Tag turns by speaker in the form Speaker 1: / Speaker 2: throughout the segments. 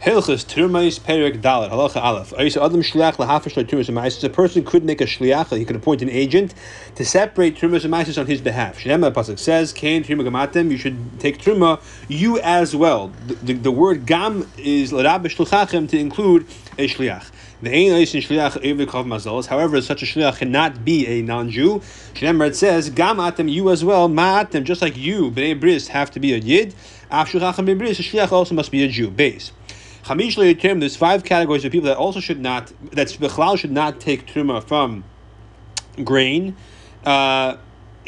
Speaker 1: Hilchas Turmais Perik Dalet Halacha Aleph. Adam Shliach Lahafish Turmas Amaisis. A person could make a shliach. He could appoint an agent to separate Turmas Amaisis on his behalf. Shnema Pasuk says, "Kain Truma Gamatem." You should take Truma. You as well. The, the, the word Gam is Larabish Shluchachem to include a shliach. The ain in shliach evikav mazalos. However, such a shliach cannot be a non-Jew. Shnemer it says, "Gam atem you as well, ma'atem." Just like you, bnei bris have to be a yid. Af shluchachem bris, a shliach also must be a Jew. Base. Chamish. There's five categories of people that also should not that bechlal should not take truma from grain. Uh,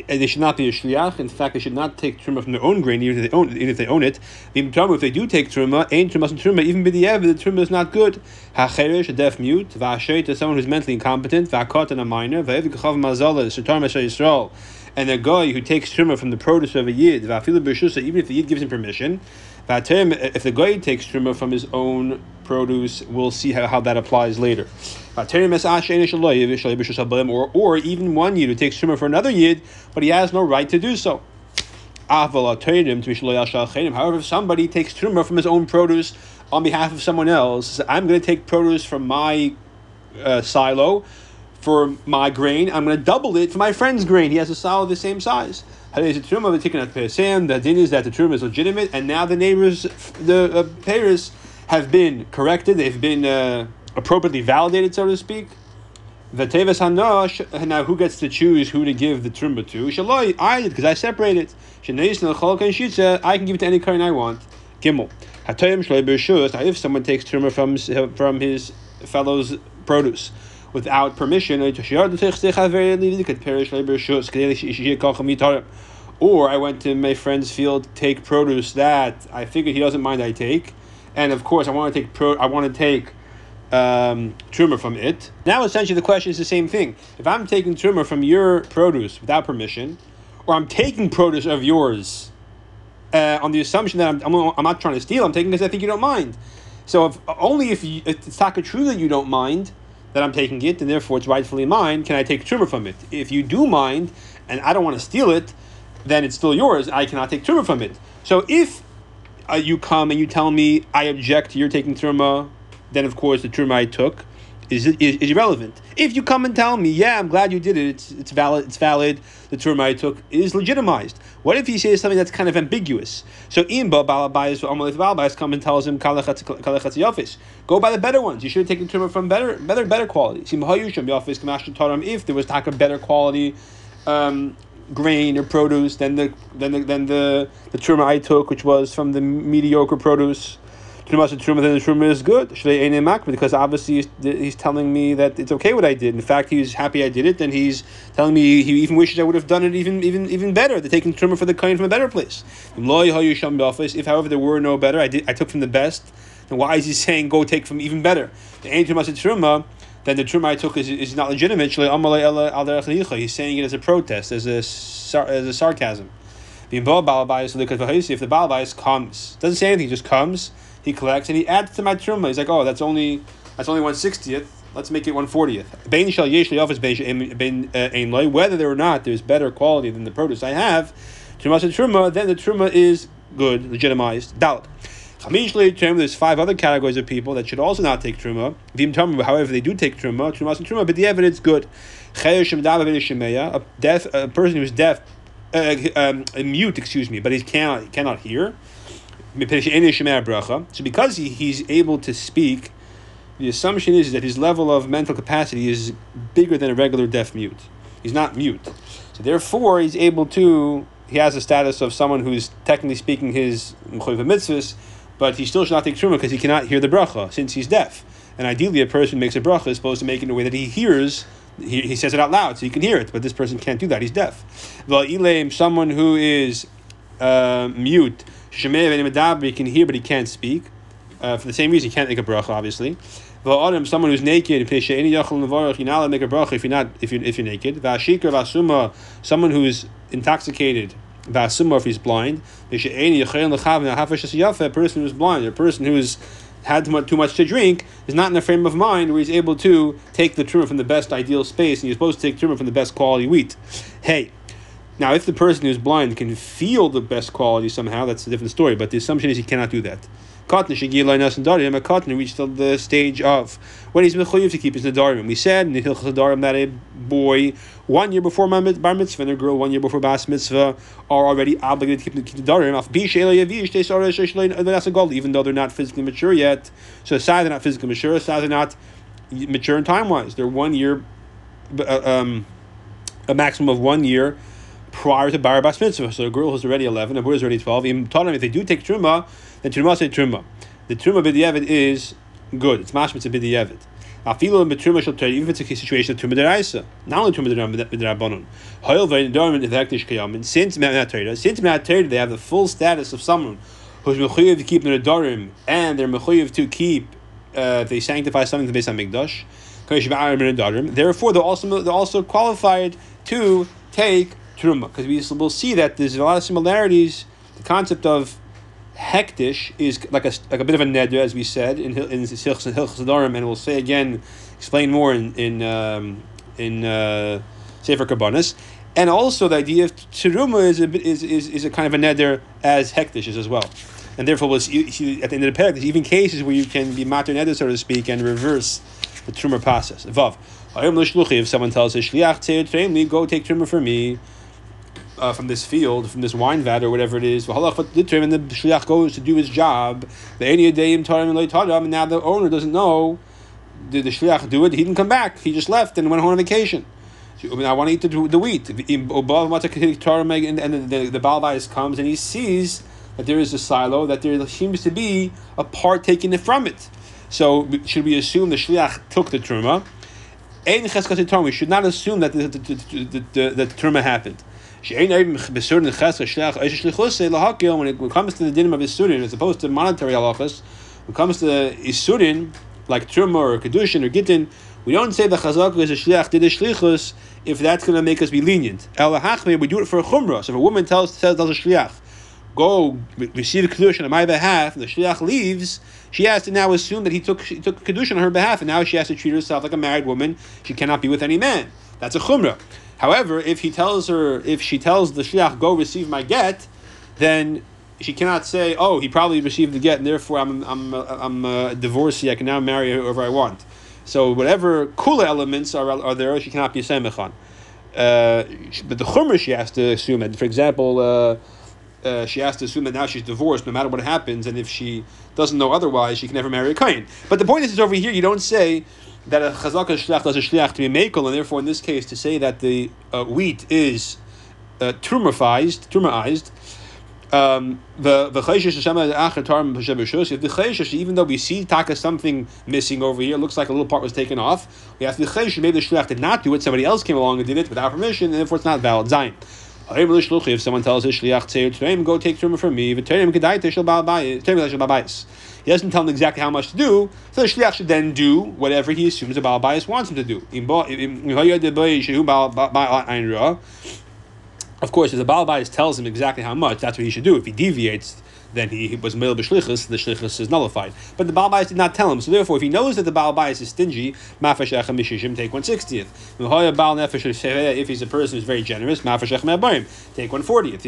Speaker 1: they should not be a shliach. In fact, they should not take truma from their own grain, even if they own, it even if they own it. If they do take truma, ain't truma and truma, even b'di'ev, the truma is not good. Hacherish, a deaf mute, v'ashet, someone who's mentally incompetent, v'akot, and a minor, v'ev kachav mazala, sutar Yisrael, and a guy who takes truma from the produce of a yid, v'afilu b'shusa, even if the yid gives him permission, if the guy takes truma from his own produce, we'll see how, how that applies later. Or, or even one yid who takes truma for another yid, but he has no right to do so. However, if somebody takes truma from his own produce on behalf of someone else, I'm going to take produce from my uh, silo for my grain. I'm going to double it for my friend's grain. He has a silo the same size. The din is that the truma is legitimate, and now the neighbors, the uh, payers, have been corrected. They've been uh, appropriately validated, so to speak. The teves hanosh. Now, who gets to choose who to give the truma to? Shaloi, I did because I separate it. I can give it to any kind I want. Gimel. Now, if someone takes truma from from his fellow's produce without permission, or I went to my friend's field to take produce that I figured he doesn't mind I take, and of course I want to take pro. I want to take um, truma from it. Now essentially the question is the same thing. If I'm taking truma from your produce without permission, or I'm taking produce of yours uh, on the assumption that I'm, I'm, I'm, not trying to steal, I'm taking because I think you don't mind. So if only if, you, if it's not true that you don't mind, that I'm taking it, and therefore it's rightfully mine, can I take truma from it? If you do mind, and I don't want to steal it, then it's still yours. I cannot take truma from it. So if uh, you come and you tell me I object to your taking truma, then of course the truma I took is, is, is irrelevant. If you come and tell me, yeah, I'm glad you did it, it's, it's valid, it's valid, the term I took is legitimized. What if he says something that's kind of ambiguous? So Imba Balabayas Amalith Balbayas come and tells him Go by the better ones. You should have taken term from better better better quality. Office if there was talk of better quality um, grain or produce than the than the than the, the truma I took, which was from the mediocre produce truma truma then the truma is good. Because obviously he's, he's telling me that it's okay what I did. In fact, he's happy I did it. Then he's telling me he even wishes I would have done it even even even better. They're taking truma for the kind from a better place. If however there were no better, I did I took from the best. Then why is he saying go take from even better? The ain't truma then the truma I took is, is not legitimate. He's saying it as a protest, as a as a sarcasm. If the balabais comes, doesn't say anything, just comes he collects and he adds to my truma. He's like, oh, that's only that's only one sixtieth. Let's make it one fortieth. Uh, whether there or not there's better quality than the produce I have, truma truma, then the truma is good, legitimized. Doubt. There's five other categories of people that should also not take truma. However, they do take truma, truma and truma, but the evidence good. A deaf, a person who's deaf, uh, um, mute, excuse me, but he cannot cannot hear. So because he, he's able to speak, the assumption is that his level of mental capacity is bigger than a regular deaf mute. He's not mute. So therefore, he's able to, he has the status of someone who's technically speaking his mitzvahs, but he still should not take truma because he cannot hear the bracha since he's deaf. And ideally, a person who makes a bracha is supposed to make it in a way that he hears he, he says it out loud so you can hear it, but this person can't do that. He's deaf. Well, Ilam, someone who is uh, mute, he can hear but he can't speak. Uh, for the same reason, he can't make a bracha, obviously. Someone who's naked, you're not make a bracha if you're not if you're if you're naked. Someone who's intoxicated. If he's blind. A person who's blind, a person who's had too much, too much to drink is not in a frame of mind where he's able to take the truma from the best ideal space, and he's supposed to take truma from the best quality wheat. Hey, now, if the person who's blind can feel the best quality somehow, that's a different story. But the assumption is he cannot do that. Nas Nadarim, a Katan reached the, stage of when he's mechuyev to keep his Nadarim. We said in the Hilchas that a boy one year before bar mitzvah and a girl one year before bas mitzvah are already obligated to keep, keep the Nadarim. Even though they're not physically mature yet. So aside they're not physically mature, aside they're not mature in time wise. They're one year, uh, um, a maximum of one year prior to Bar Bas Mitzvah. So a girl who's already 11, a boy who's already 12, even taught them if they do take Truma, then Truma say Truma. The Truma B'di'evet is good. It's Mashmitz B'di'evet. Afilu and Betruma shall if it's a situation of Truma Deraisa. Not only Truma Derabanon. Hoyel Vein Dorman is Hektish Kayam. And since Me'at Torah, since Me'at Torah, they have the full status of someone who's Mechuyev to keep the Nedarim, and they're Mechuyev to keep, uh, they sanctify something to base on Mikdash. Therefore, they're also, they're also qualified to take truma because we will see that there's a lot of similarities. The concept of hektish is like a like a bit of a neder, as we said in in Hilchas and we'll say again, explain more in in um, in uh, Sefer Kabbanis. And also the idea of teruma is a bit, is, is, is a kind of a neder as hektish is as well. And therefore, we'll see, at the end of the parak, there's even cases where you can be mater neder, so to speak, and reverse the truma process. Vav. If someone tells us, Shliach go take truma for me, uh, from this field, from this wine vat or whatever it is, and the shliach goes to do his job, The and now the owner doesn't know, did the shliach do it? He didn't come back. He just left and went home on vacation. I mean, I want to eat the, the wheat. And, and the, the, the Balbais comes and he sees that there is a silo, that there seems to be a part taken from it. So should we assume the shliach took the truma? We should not assume that the, the, the, the, the, the truma happened. When it comes to the dinim of Isurin, as opposed to monetary halachas, when it comes to Isurin, like Truma or Kedushin or Gittin, we don't say the Chazak is a Shliach did a Shlichus if that's going to make us be lenient. El we do it for a Chumrah. So if a woman tells, tells, tells a Shliach, go receive Kedushin on my behalf, and the Shliach leaves, she has to now assume that he took, he took Kedushin on her behalf, and now she has to treat herself like a married woman. She cannot be with any man. That's a Chumrah. However, if he tells her, if she tells the shliach, "Go receive my get," then she cannot say, "Oh, he probably received the get, and therefore I'm I'm I'm a divorcee. I can now marry whoever I want." So whatever kula elements are, are there, she cannot be a semichan. Uh, but the chumrah she has to assume that. For example, uh, uh, she has to assume that now she's divorced, no matter what happens, and if she doesn't know otherwise, she can never marry a kain. But the point is, is over here, you don't say that a chazaka shliach does a shliach to be makel, and therefore in this case to say that the uh, wheat is uh, trumaized, trumaized. Um, the the if the even though we see taka something missing over here, it looks like a little part was taken off. We have the chayshish. Maybe the shliach did not do it. Somebody else came along and did it without permission, and therefore it's not valid. Zayin. If someone tells his shliach to go take truma from me, he doesn't tell him exactly how much to do, so the shliach should then do whatever he assumes the Baal Bias wants him to do. Of course, if the Baal Bias tells him exactly how much, that's what he should do. If he deviates, then he was male b'shlichus, the shlichus is nullified. But the Baal Bias did not tell him, so therefore, if he knows that the Baal Bias is stingy, mafash echem mishishim, take one sixtieth. If he's a person who's very generous, mafash echem take one fortieth.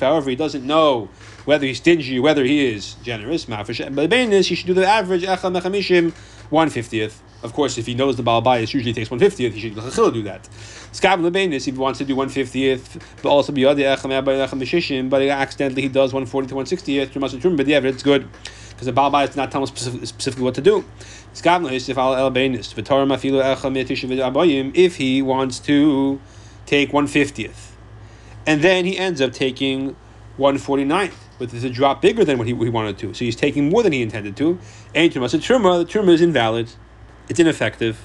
Speaker 1: However, he doesn't know whether he's stingy, whether he is generous, mafash. But he should do the average echem mechamishim, one fiftieth. Of course, if he knows the Baal Bias usually takes 150th, he should do that. Skab if he wants to do 150th, but also be other but accidentally he does 140 to 160th, but yeah, it's good. Because the Bias does not tell him specifically what to do. If he wants to take 150th, and then he ends up taking 149th, but there's a drop bigger than what he, he wanted to. So he's taking more than he intended to. And the Truma, the Truma is invalid it's ineffective.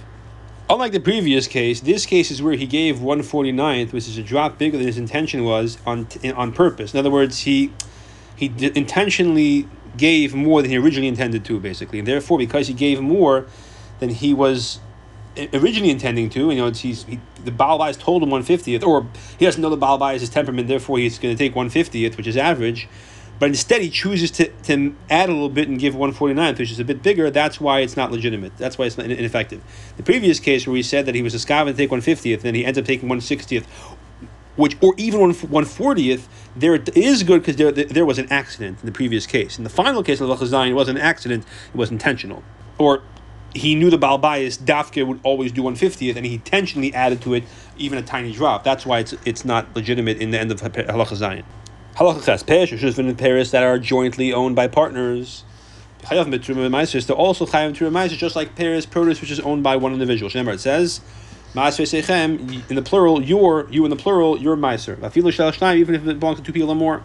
Speaker 1: Unlike the previous case, this case is where he gave 149th, which is a drop bigger than his intention was on on purpose. In other words, he he d- intentionally gave more than he originally intended to, basically, and therefore, because he gave more than he was eh, originally intending to, you know, he's he, the Baal told him 150th, or he doesn't know the Baal his temperament, therefore he's going to take 150th, which is average but instead he chooses to, to add a little bit and give 149th, which is a bit bigger. That's why it's not legitimate. That's why it's not ineffective. The previous case where we said that he was a scav and take 150th, and then he ends up taking 160th, which or even one 140th, there is good because there, there was an accident in the previous case. In the final case of Zayin, it wasn't an accident; it was intentional, or he knew the Balbayas Dafke would always do one fiftieth, and he intentionally added to it even a tiny drop. That's why it's it's not legitimate in the end of Halacha Zayin. Halacha Ches Pesh should have Paris that are jointly owned by partners. Chayav mitzvah meiser. They're also chayav mitzvah meiser, just like Paris produce, which is owned by one individual. Remember, it says in the plural, your, you in the plural, your meiser. Even if it belongs to two people or more.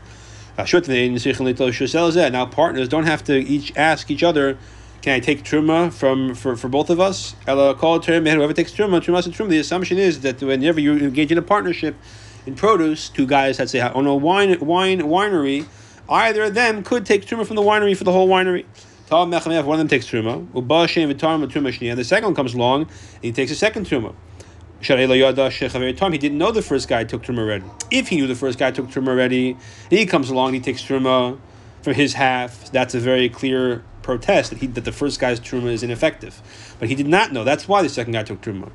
Speaker 1: Now, partners don't have to each ask each other, can I take truma from for, for both of us? Whoever takes truma, truma truma. The assumption is that whenever you engage in a partnership in produce, two guys that say oh, own a wine wine winery, either of them could take truma from the winery for the whole winery. One of them takes truma, and the second one comes along and he takes a second truma. He didn't know the first guy took truma already. If he knew the first guy took truma already, he comes along, and he takes truma for his half. That's a very clear protest that he that the first guy's truma is ineffective. But he did not know. That's why the second guy took truma.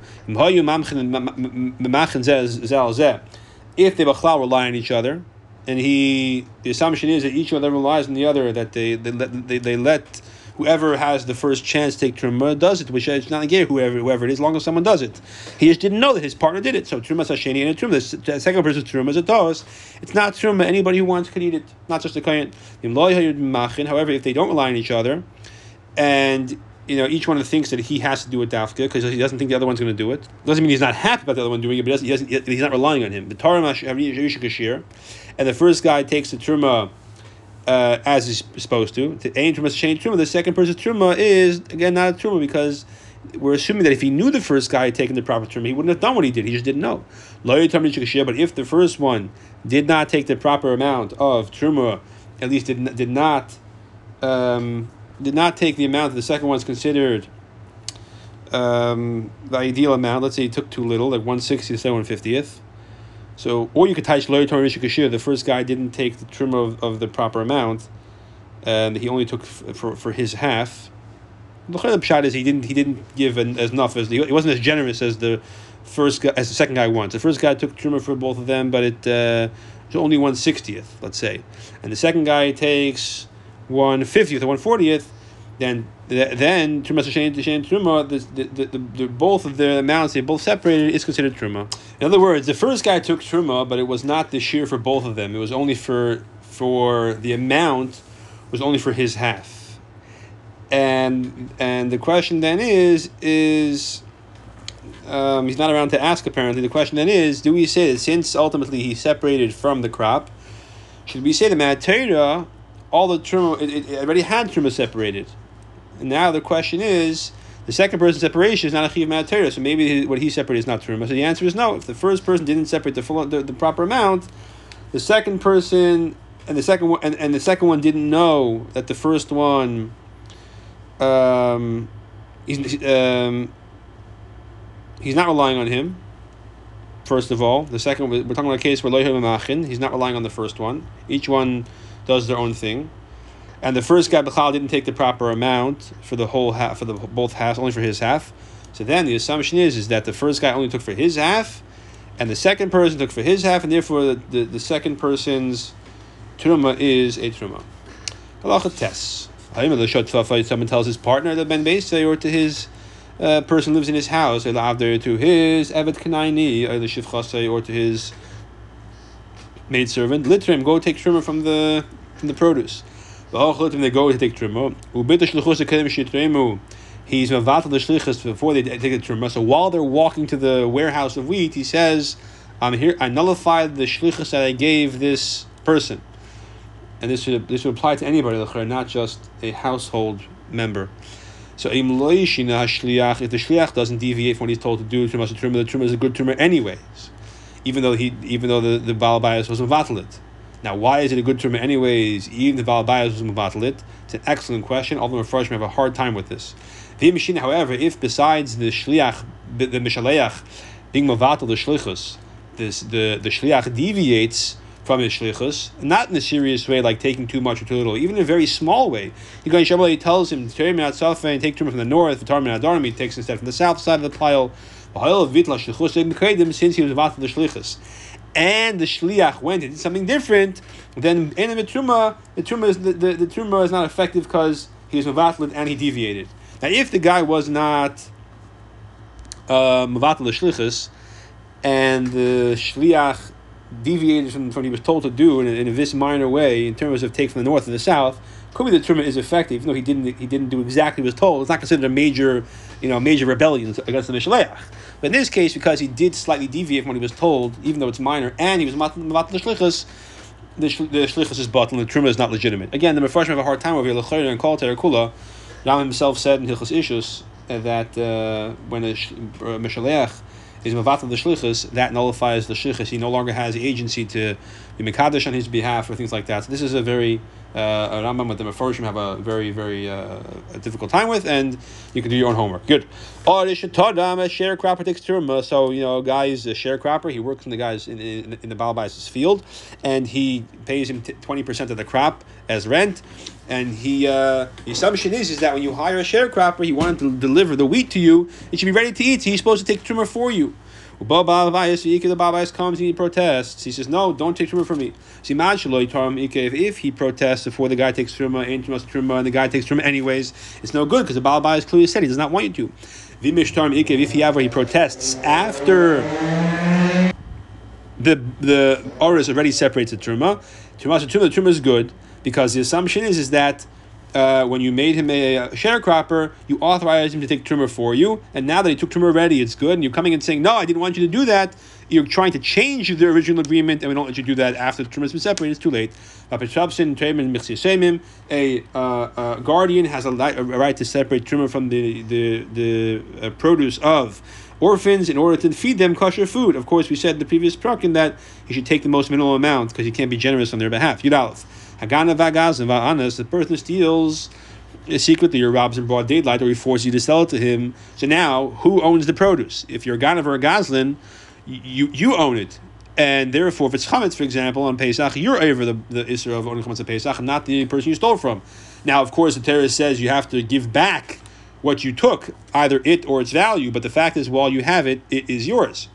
Speaker 1: If they rely on each other, and he the assumption is that each one of them relies on the other, that they they, they, they let whoever has the first chance take truma does it, which is not a again whoever whoever it is, as long as someone does it. He just didn't know that his partner did it. So truma sasheni and a truma. The second person's truma is a tos. It's not truma. Anybody who wants can eat it, not just a kohen. However, if they don't rely on each other, and you know, each one of thinks that he has to do it dafka because he doesn't think the other one's going to do it. Doesn't mean he's not happy about the other one doing it, but he doesn't, he's not relying on him. The and the first guy takes the truma uh, as he's supposed to. To aim truma change truma. The second person's truma is again not a truma because we're assuming that if he knew the first guy had taken the proper truma, he wouldn't have done what he did. He just didn't know. But if the first one did not take the proper amount of truma, at least did did not um, did not take the amount that the second one's considered um, the ideal amount. Let's say he took too little, like one sixty to one fiftieth so, or you could touch loy Torah Kashir. The first guy didn't take the trim of, of the proper amount, and he only took f- for for his half. The pshat is he didn't he didn't give an, as enough as he wasn't as generous as the first guy as the second guy wants. The first guy took trimmer for both of them, but it uh, was only one sixtieth, let's say, and the second guy takes one fiftieth or one fortieth then then truma truma the, the, the, the, both of the amounts they both separated is considered truma. In other words, the first guy took truma, but it was not the shear for both of them. It was only for for the amount was only for his half. And and the question then is is um, he's not around to ask apparently. The question then is, do we say that since ultimately he separated from the crop, should we say the Matera, all the truma, it, it already had truma separated? And now the question is, the second person's separation is not a chiv matera, so maybe what he separated is not truma. So the answer is no. If the first person didn't separate the full the, the proper amount, the second person and the second one and, and the second one didn't know that the first one um, he's um, he's not relying on him. First of all, the second we're talking about a case where loyhim he's not relying on the first one. Each one does their own thing and the first guy Bechal didn't take the proper amount for the whole half for the both halves, only for his half. So then the assumption is is that the first guy only took for his half, and the second person took for his half, and therefore the, the, the second person's truma is a truma. Halacha tes. Someone tells his partner that ben Beisay or to his uh, person lives in his house, or to his evet kanaini, or the or to his maidservant. Litrim, go take truma from the from the produce. They go to take truma. He's mavatal the shlichus before they take the truma. So while they're walking to the warehouse of wheat, he says, "I'm here. I nullified the shlichus that I gave this person." And this should this would apply to anybody, not just a household member. So if the shliach doesn't deviate from what he's told to do, truma the truma is a good truma anyways, even though he even though the the balabayas was mavatal now, why is it a good term anyways, even the Balbayas was Mubatalit? It's an excellent question. All the Mepharshim have a hard time with this. The machine, however, if besides the Shliach, the Mishaleach, being Mavatal the Shlichus, this, the, the Shliach deviates from his shlichus, not in a serious way like taking too much or too little, even in a very small way. Goes He tells him, "Take out south and take from the north. The Tarmin Adarim he takes instead from the south side of the pile." Since he was about the shlichus, and the shliach went and did something different, then in the truma, the truma is the, the, the truma is not effective because he was mavatlit and he deviated. Now, if the guy was not uh, mavatl shlichus, and the shliach deviated from, from what he was told to do in a, in a this minor way in terms of take from the north and the south, could be the truma is effective, even though he didn't he didn't do exactly what he was told. It's not considered a major, you know, major rebellion against the Mishleach. But in this case, because he did slightly deviate from what he was told, even though it's minor, and he was mavat the shlichus, the, the shlichus is bottled, and the truma is not legitimate. Again, the Mepharshim have a hard time over here. And Kol Terakula, Ram himself said in Hilchas Ishus that uh, when a Mishleach is mavat the shlichus, that nullifies the shlichus. He no longer has agency to be mekadosh on his behalf or things like that. So this is a very uh, a Rambam with the Mefarshim have a very very uh, a difficult time with, and you can do your own homework. Good. Is a sharecropper takes turma. So you know, a guy is a sharecropper. He works in the guys in, in, in the Balabais' field, and he pays him twenty percent of the crop as rent. And he uh, the assumption is is that when you hire a sharecropper, he wanted to deliver the wheat to you. It should be ready to eat. He's supposed to take turma for you. The Babais comes and he protests. He says, No, don't take Truma from me. If he protests before the guy takes Truma, and the guy takes Truma anyways, it's no good because the Babais clearly said he does not want you to. If he ever he protests after the the Oris already separates the Truma, Truma, the Truma is good because the assumption is, is that uh, when you made him a, a sharecropper, you authorized him to take truma for you, and now that he took truma already, it's good. And you're coming and saying, "No, I didn't want you to do that." You're trying to change the original agreement, and we don't let you do that after the truma has been separated. It's too late. A uh, uh, guardian has a, a, right to separate truma from the the the uh, produce of orphans in order to feed them kosher food. Of course, we said in the previous prakin that he should take the most minimal amount because he can't be generous on their behalf. Yudalef. Hagana vagaz and va'anas, the person steals secretly or robs in broad daylight or he forces you to sell it to him. So now, who owns the produce? If you're a Ganav or a Gazlin, you, you own it. And therefore, if it's chametz, for example, on Pesach, you're over the, the Isra of owning chametz on Pesach, not the person you stole from. Now, of course, the Torah says you have to give back what you took, either it or its value, but the fact is, while you have it, it is yours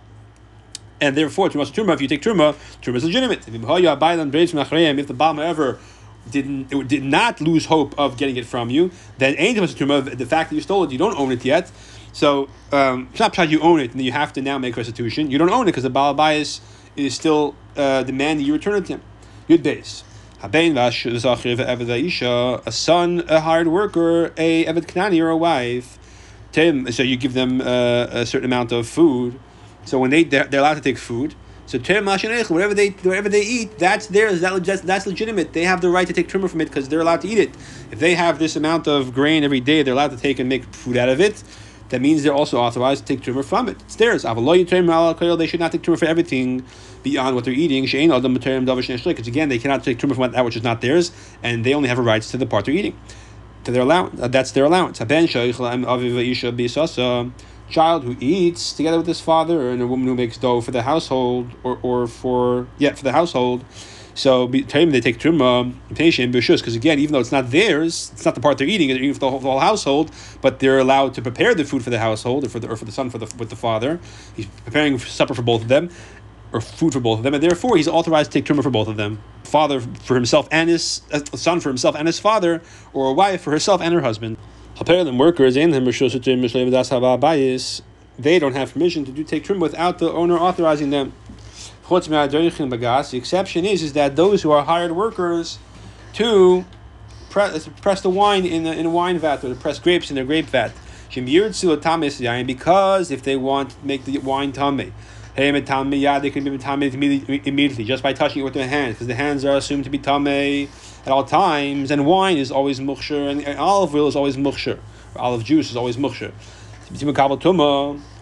Speaker 1: and therefore Truma Truma. If you take Truma, Truma is legitimate. If the Bama ever didn't did not lose hope of getting it from you, then ain't Truma. The fact that you stole it, you don't own it yet. So um, it's not you own it, and you have to now make restitution. You don't own it because the Baal bias is still uh, demanding you return it to him. Good base. A son, a hired worker, a Evet Knani, or a wife. Tim, so you give them uh, a certain amount of food so when they they're, they're allowed to take food, so whatever they whatever they eat, that's theirs. That, that's, that's legitimate. They have the right to take truma from it because they're allowed to eat it. If they have this amount of grain every day, they're allowed to take and make food out of it. That means they're also authorized to take truma from it. It's theirs. They should not take truma for everything beyond what they're eating. Because again, they cannot take truma from that which is not theirs, and they only have a rights to the part they're eating. To their allowance. Uh, that's their allowance child who eats together with his father, and a woman who makes dough for the household, or, or for yeah for the household. So they take truma because again, even though it's not theirs, it's not the part they're eating, they're for the whole, the whole, household, but they're allowed to prepare the food for the household or for the or for the son for the with the father. He's preparing supper for both of them, or food for both of them, and therefore he's authorized to take truma for both of them. Father for himself and his uh, son for himself and his father, or a wife for herself and her husband. Apparently, workers they don't have permission to do take trim without the owner authorizing them. The exception is is that those who are hired workers to press, press the wine in the, in a wine vat or to press grapes in their grape vat. Because if they want to make the wine tame, they can be tame immediately just by touching it with their hands, because the hands are assumed to be tame at all times, and wine is always muksher, and, and olive oil is always muksher. Olive juice is always muksher.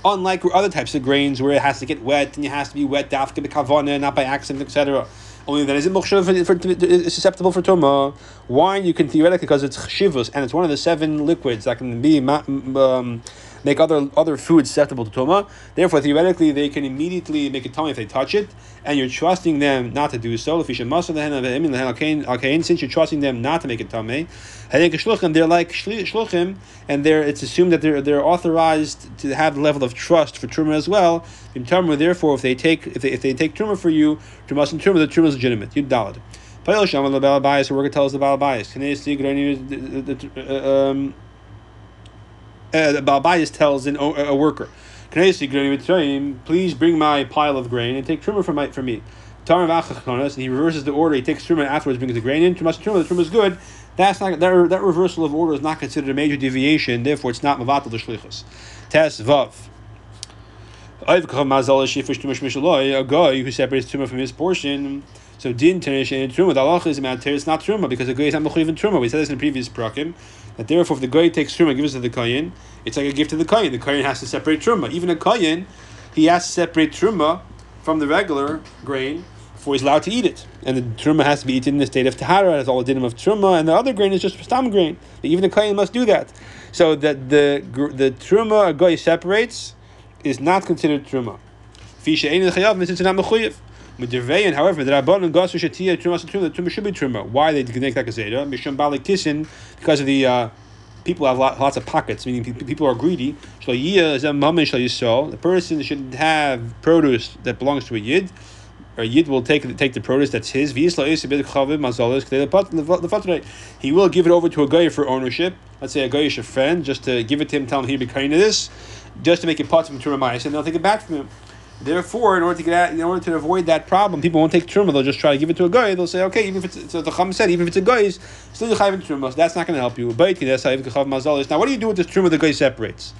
Speaker 1: Unlike other types of grains where it has to get wet and it has to be wet after the kavana, not by accident, etc. Only then is it muksher for, for, susceptible for tuma. Wine you can theoretically because it's chshivus and it's one of the seven liquids that can be um, make other other foods susceptible to tuma. Therefore, theoretically, they can immediately make a tummy if they touch it, and you're trusting them not to do so. The in the since you're trusting them not to make a tummy, they're like shluchim, and they're it's assumed that they're they're authorized to have the level of trust for truma as well. Therefore, if they take if they, if they take truma for you, trumas and truma, the truma is legitimate. You dalad. Payel Shama the Balabais, the worker tells the Balabais. Um, uh, the Balabais tells an, a worker, please bring my pile of grain and take truma from, my, from me. And he reverses the order. He takes truma afterwards, brings the grain in. Truma, truma, the truma is good. That's not that, that reversal of order is not considered a major deviation. Therefore, it's not mavatal the shlichus. Tes vav. A guy who separates truma from his portion so din tenish and truma. The halacha is about it's not truma because the guy is not mechuyev truma. We said this in the previous prakim that therefore if the guy takes truma gives it to the kohen, it's like a gift to the kohen. The kohen has to separate truma. Even a kohen, he has to separate truma from the regular grain before he's allowed to eat it. And the truma has to be eaten in the state of tahara, as all the dinim of truma, and the other grain is just stam grain. Even the kohen must do that. So that the the truma a guy separates is not considered truma. Fisha ein chayav, since it's not mechuyev. Medirvein, however, the Rabbanon Gasu Shatia Trumas Truma, the Truma should be Truma. Why they make that Gazeta? Mishum Balik Kisin, because of the uh, people have lots of pockets, meaning people are greedy. Shlayiya is a you saw. The person should have produce that belongs to a Yid. A Yid will take take the produce that's his. He will give it over to a guy for ownership. Let's say a guy is a friend, just to give it to him, tell him he'd be kind of this, just to make it him to remind and they'll take it back from him. Therefore, in order to get at, in order to avoid that problem, people won't take truma. They'll just try to give it to a guy. They'll say, okay, even if it's so the chum said, even if it's a guy, still you chayv truma. So that's not going to help you. Now, what do you do with this truma the guy separates?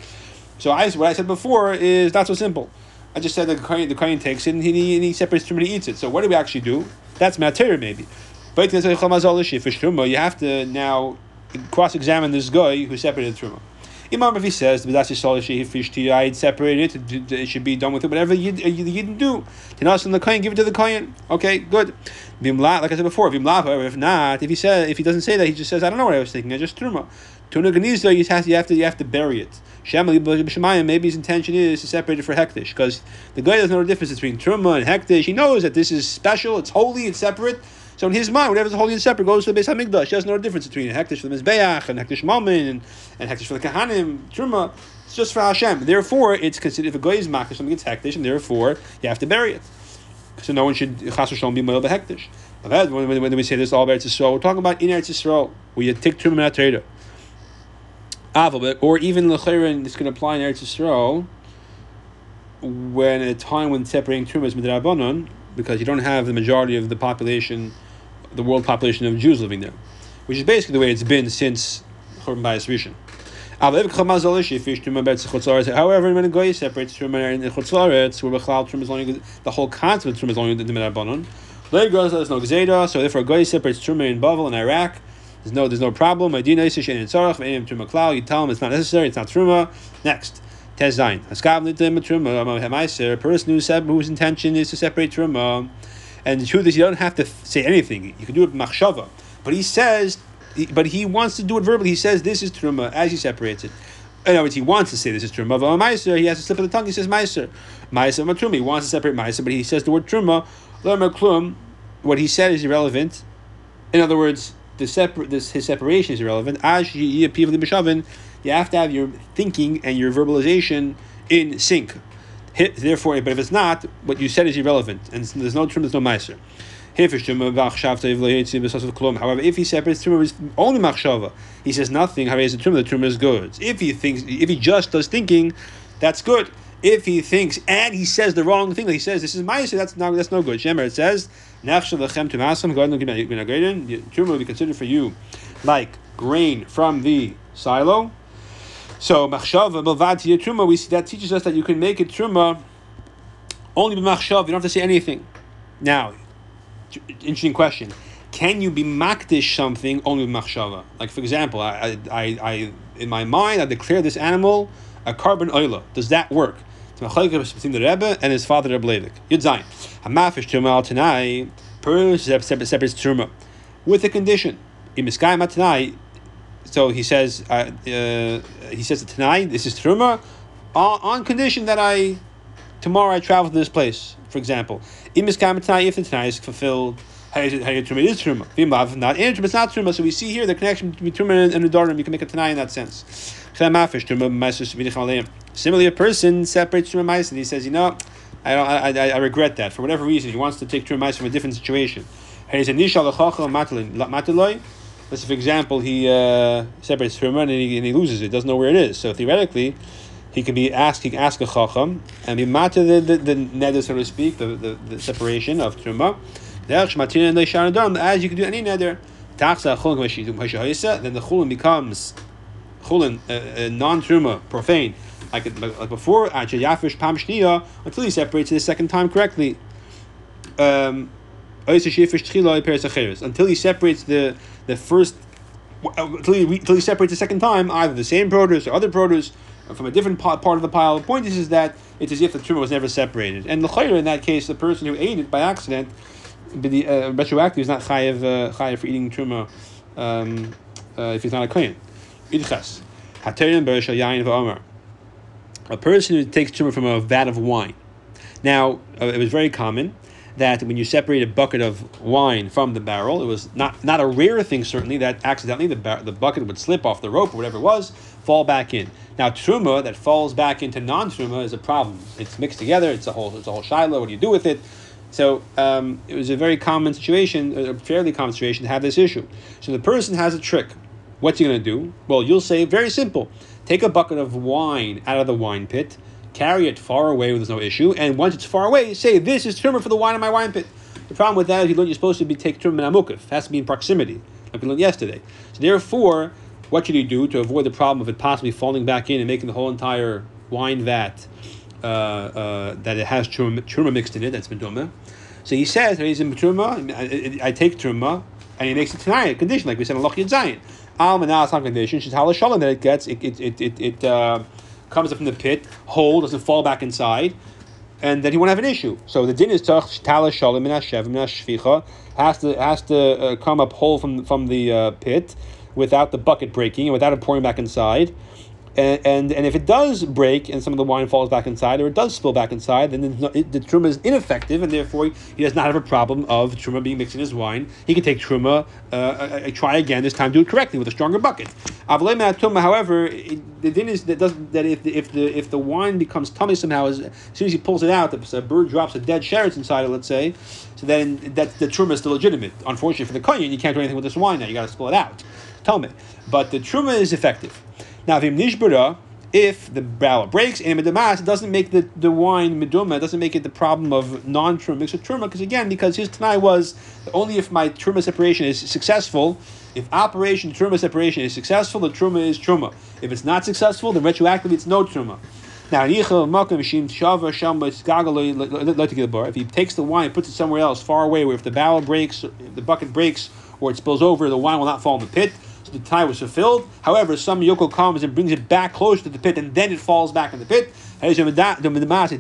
Speaker 1: So I, what I said before is not so simple. I just said the kohen, the kohen takes it and he, and he separates truma and he eats it. So what do we actually do? That's matter maybe. But you have to now cross-examine this guy who separated truma. Imam Ravi says the I separated it, it should be done with it. Whatever you, didn't do, Tanas and the Kohen, give it to the Kohen. Okay, good. Vimla, like I said before, Vimla, however, if not, if he says if he doesn't say that, he just says, I don't know what I was thinking, I just truma. Tuna Ganizda, you you have to you have to bury it. Maybe his intention is to separate it for hektish, because the guy doesn't know the difference between truma and hektish. He knows that this is special, it's holy, it's separate. So in his mind, whatever is holy and separate goes to the Beis Hamikdash. He doesn't know the difference between hektish for the Mizbeach and hektish Mammon and, and hektish for the Kahanim, Truma. It's just for Hashem. Therefore, it's considered if a guy is makish something it's hektish, and therefore you have to bury it. So no one should chas be moil hektish. When, when, we say this all about Yisrael, we're talking about in Eretz Yisrael, where you take Truma Trader. Or even Lechayrin, this can apply in Eretz Yisrael, when a time when separating Truma is because you don't have the majority of the population the world population of Jews living there, which is basically the way it's been since Churban Bayis Rishon. However, when a guy separates Truma in Chutzlaretz, where Bechlal Truma is only the whole concept of Truma is only the Midrabanon. Legos there's no Gzeda, so therefore a separates Truma in Bavel in Iraq. There's no there's no problem. You tell him it's not necessary, it's not Truma. Next. Truma, a person whose intention is to separate Truma. And the truth is, you don't have to say anything. You can do it machshava. But he says, but he wants to do it verbally. He says this is truma as he separates it. In other words, he wants to say this is truma. But meiser, he has a slip of the tongue. He says meiser, meiser matruma. He wants to separate meiser, but he says the word truma. klum. What he said is irrelevant. In other words, the separ- this, his separation is irrelevant. As You have to have your thinking and your verbalization in sync. Therefore, but if it's not, what you said is irrelevant, and there's no trim, there's no meiser. However, if he separates truma with only machshava, he says nothing. The truma, the truma is good. If he thinks, if he just does thinking, that's good. If he thinks and he says the wrong thing, he says this is ma'aser, that's not that's no good. Shemer it says truma will be considered for you like grain from the silo. So machshava belvad truma, we see that teaches us that you can make a truma only b'machshav. You don't have to say anything. Now, interesting question: Can you be makdish something only b'machshava? Like for example, I, I, I, in my mind, I declare this animal a korban oila. Does that work? Between the Rebbe and his father Rebbe Levik. Yud Zayin. Hamafish truma al tanai. Per separates truma with a condition. In Miskayim so he says, uh, uh, he says tonight this is truma, on, on condition that I tomorrow I travel to this place. For example, if the tonight is fulfilled, how is? How truma is truma? If not, it's not truma. So we see here the connection between truma and the darim. You can make a tonight in that sense. Similarly, a person separates truma and he says, you know, I don't, I, I, I regret that for whatever reason. He wants to take truma from a different situation. Let's for example, he uh, separates truma and he, and he loses it, doesn't know where it is. So theoretically, he can be asked, he can ask a chacham and be mata the, the, the neder, so to speak, the, the, the separation of truma. As you can do any neder. Then the chulin becomes chulin, uh, uh, non truma, profane, like, like before, until he separates it the second time correctly. Um, until he separates the the first until he, until he separates the second time, either the same produce or other produce from a different part of the pile. The point is, is that it's as if the truma was never separated. And the in that case, the person who ate it by accident, the uh, retroactive is not chayiv uh, chayiv for eating truma um, uh, if he's not a kohen. Idchas beresh yain v'omer. A person who takes truma from a vat of wine. Now, uh, it was very common that when you separate a bucket of wine from the barrel, it was not, not a rare thing, certainly, that accidentally the, bar- the bucket would slip off the rope or whatever it was, fall back in. Now, truma that falls back into non truma is a problem. It's mixed together, it's a whole, it's a whole shiloh. What do you do with it? So um, it was a very common situation, a fairly common situation to have this issue. So the person has a trick. What's he going to do? Well, you'll say, very simple. Take a bucket of wine out of the wine pit, carry it far away where there's no issue, and once it's far away, say, This is truma for the wine in my wine pit. The problem with that is you learned you're supposed to be take truma minamukif. It has to be in proximity, like we learned yesterday. So therefore, what should you do to avoid the problem of it possibly falling back in and making the whole entire wine vat uh, uh, that it has truma, mixed in it, that's meduma. So he says, that he's in truma, I, I, take truma, and he makes it tonight, condition, like we said in Loch Zayin. Al Manas on condition, she's halashalom that it gets, it, it, it, it, it uh, comes up from the pit, whole, doesn't fall back inside, and then he won't have an issue. So the din is tach tala shalom shvicha has to has to uh, come up whole from from the uh, pit without the bucket breaking and without it pouring back inside. And, and, and if it does break and some of the wine falls back inside or it does spill back inside, then the, the truma is ineffective and therefore he does not have a problem of truma being mixed in his wine. He can take truma, uh, try again, this time do it correctly with a stronger bucket. However, it, the thing is that, does, that if, the, if, the, if the wine becomes tummy somehow, as, soon as he pulls it out, the, a bird drops a dead sheretz inside it, let's say, so then that the truma is still legitimate. Unfortunately for the kohen, you can't do anything with this wine now, you got to spill it out. Tell me. But the truma is effective. Now, if nishbara, if the barrel breaks and medamas, it doesn't make the, the wine meduma, it doesn't make it the problem of non truma mixed with truma, because again, because his tanai was only if my truma separation is successful, if operation truma separation is successful, the truma is truma. If it's not successful, then retroactively it's no truma. Now, if he takes the wine and puts it somewhere else, far away, where if the barrel breaks, the bucket breaks, or it spills over, the wine will not fall in the pit the tie was fulfilled. However, some yoko comes and brings it back close to the pit, and then it falls back in the pit. It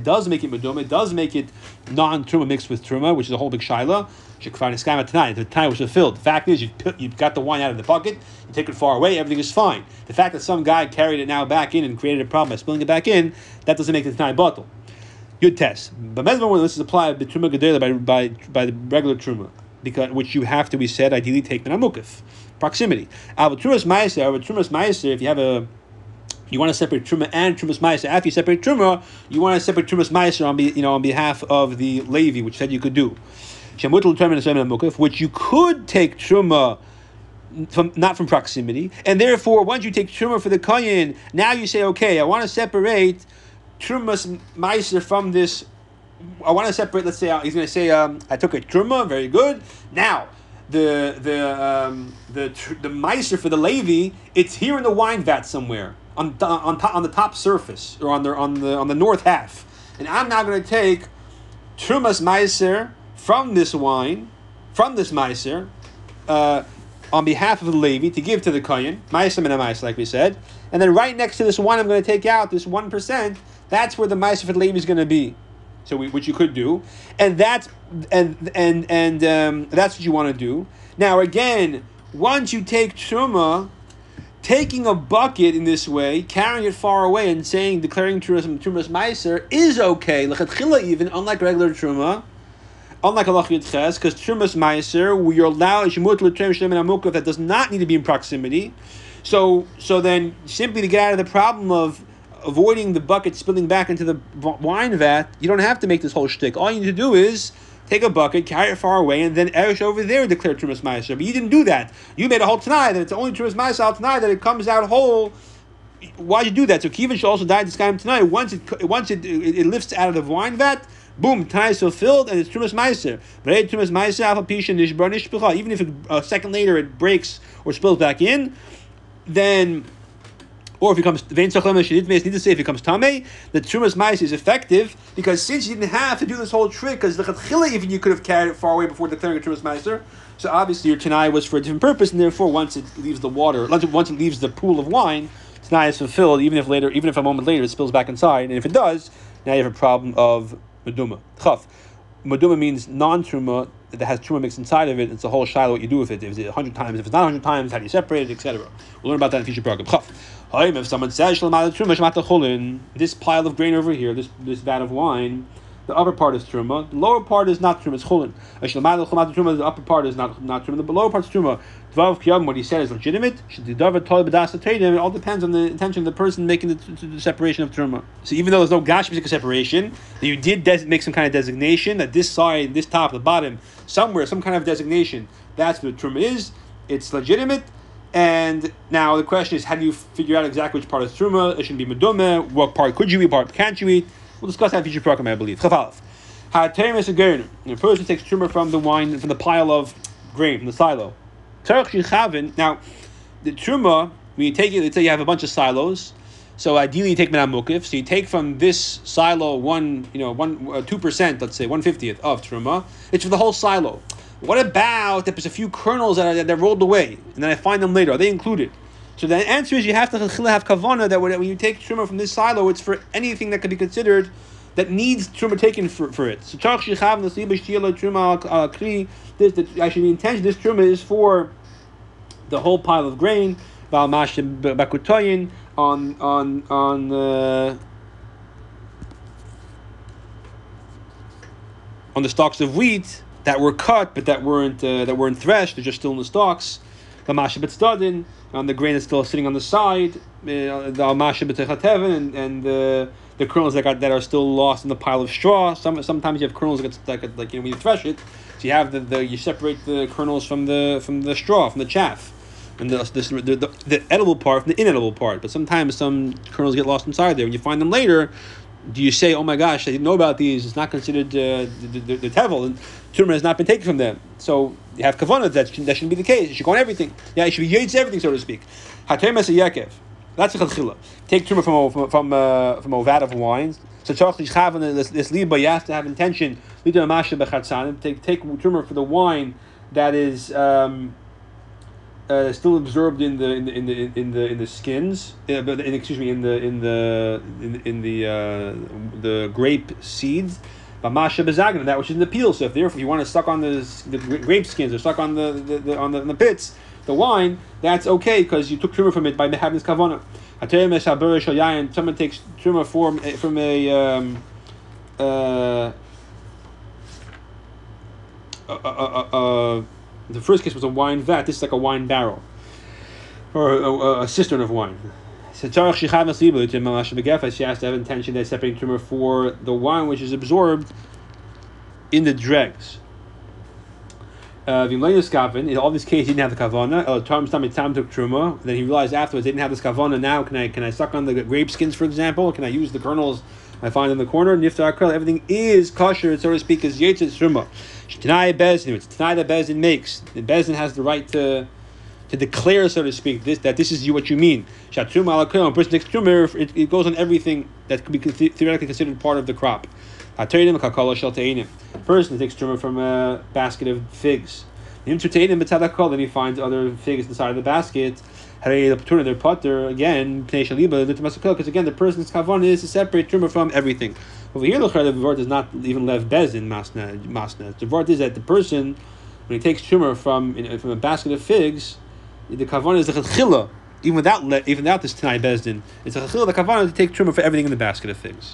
Speaker 1: does make it meduma. It does make it non-truma mixed with truma, which is a whole big shaila. tonight. The tie was fulfilled. The fact is, you you got the wine out of the bucket. You take it far away. Everything is fine. The fact that some guy carried it now back in and created a problem by spilling it back in, that doesn't make the tie bottle. Good test. But when this is applied by truma by, by by the regular truma, because which you have to be said ideally take the namukif proximity. But trumas ma'aser, trumas ma'aser, if you have a you want to separate truma and trumas ma'aser. After you separate truma, you want to separate trumas ma'aser on be, you know on behalf of the levi, which said you could do. Which you could take truma from not from proximity, and therefore once you take truma for the koyin, now you say, okay, I want to separate trumas ma'aser from this. I want to separate. Let's say uh, he's going to say, um, I took a truma, very good. Now the the um, the the meiser for the Levi, it's here in the wine vat somewhere on on top, on the top surface or on the on the on the north half, and I'm now going to take trumas meiser from this wine, from this meiser, uh, on behalf of the Levi to give to the kohen, meiser and meiser, like we said, and then right next to this wine, I'm going to take out this one percent. That's where the meiser for the is going to be so we, which you could do, and that's and and and um, that's what you want to do. Now again, once you take truma, taking a bucket in this way, carrying it far away, and saying declaring truma trumas meiser is okay. Lechatchila even unlike regular truma, unlike halach ches, because trumas meiser we are allowed shemut shem that does not need to be in proximity. So so then simply to get out of the problem of avoiding the bucket spilling back into the wine vat, you don't have to make this whole shtick. All you need to do is take a bucket, carry it far away, and then Erish over there declare Trumas Meiser. But you didn't do that. You made a whole tonight that it's only Trumas Meiser tonight that it comes out whole. Why'd you do that? So Kivin should also die this guy tonight. Once it once it, it, it, lifts out of the wine vat, boom, tonight is fulfilled and it's Trumas Meiser. But Trumas Alpha Pisha, Nishbar. Even if it, a second later it breaks or spills back in, then or if it comes vein need to say if it comes tame, the trumas mais is effective because since you didn't have to do this whole trick because the chatchila even you could have carried it far away before declaring a trumas meiser. So obviously your tanai was for a different purpose, and therefore once it leaves the water, once it leaves the pool of wine, tanai is fulfilled. Even if later, even if a moment later it spills back inside, and if it does, now you have a problem of meduma. Chaf. Meduma means non-truma that has truma mixed inside of it. It's a whole shiloh what you do with it. If it's hundred times, if it's not hundred times, how do you separate it, etc. We'll learn about that in future program. Chaf. If someone says this pile of grain over here, this this vat of wine, the upper part is truma, the lower part is not truma, it's chulin. The upper part is not not truma, the lower part is truma. What he said is legitimate. It all depends on the intention of the person making the, the, the separation of truma. So even though there's no gashmic separation, you did des- make some kind of designation that this side, this top, the bottom, somewhere, some kind of designation. That's what truma is. It's legitimate and now the question is, how do you figure out exactly which part is truma? It should be meduma. What part could you eat? Part can't you eat? We'll discuss that in future program, I believe. Chafalef. Ha'terim is a A person takes truma from the wine, from the pile of grain, from the silo. Now, the truma, when you take it, let's say you have a bunch of silos. So ideally, you take minam mukif. So you take from this silo one, you know, one uh, two percent, let's say one fiftieth of truma. It's for the whole silo. What about if there's a few kernels that are that rolled away and then I find them later? Are they included? So the answer is you have to have kavana that when you take truma from this silo, it's for anything that can be considered that needs truma taken for, for it. So truma this actually the intention this truma is for the whole pile of grain. On on on uh, on the stalks of wheat that were cut but that weren't uh, that weren't threshed. They're just still in the stalks. The on the grain is still sitting on the side. Uh, the and and the the kernels that got that are still lost in the pile of straw. Some sometimes you have kernels that get, like you know when you thresh it, so you have the, the you separate the kernels from the from the straw from the chaff. And the, this, the, the, the edible part from the inedible part, but sometimes some kernels get lost inside there. When you find them later, do you say, "Oh my gosh, I didn't know about these"? It's not considered uh, the, the, the tevel, and truma has not been taken from them. So you have kavanah that that shouldn't be the case. You should go on everything. Yeah, you should be yates everything, so to speak. Hatemes yekev. That's a chilchila. Take truma from from from, uh, from a vat of wine. So tzarich lichav this this liba. You have to have intention. Lida masha bechatzanim. Take take truma for the wine that is. Um, uh, still absorbed in the in the in the in the, in the skins, uh, but in, excuse me, in the in the in, in the uh, the grape seeds. Masha bezagna, that which is in the peel. So if therefore you want to suck on the, the grape skins or suck on the, the, the on the, the pits, the wine, that's okay because you took truma from it by having this kavana. Someone takes truma from from a um, uh, uh, uh, uh, the first case was a wine vat. This is like a wine barrel or a, a, a cistern of wine. So she has to have intention that separating truma for the wine which is absorbed in the dregs. Uh, in all these cases, he didn't have the kavana. Uh, Tom Tam took truma. Then he realized afterwards they didn't have this kavana. Now, can I can I suck on the grape skins, for example? Can I use the kernels I find in the corner? Niftar everything is kosher, so to speak, is yetzit truma. Tanai Bezin, it's Tanai that Bezin makes. The Bezin has the right to to declare, so to speak, this that this is what you mean. Shatrum alakum, a person takes truma, it, goes on everything that could be theoretically considered part of the crop. Person takes truma from a basket of figs. Then he finds other figs inside of the basket. Their putter again, because again the person's kavan is to separate truma from everything. Over here, the Vart does not even leave bezin masna. masna. The Vart is that the person, when he takes truma from from a basket of figs, the kavan is the chila even without even without this Tanai Bezdin, it's a chachil the kavanah to take truma for everything in the basket of things.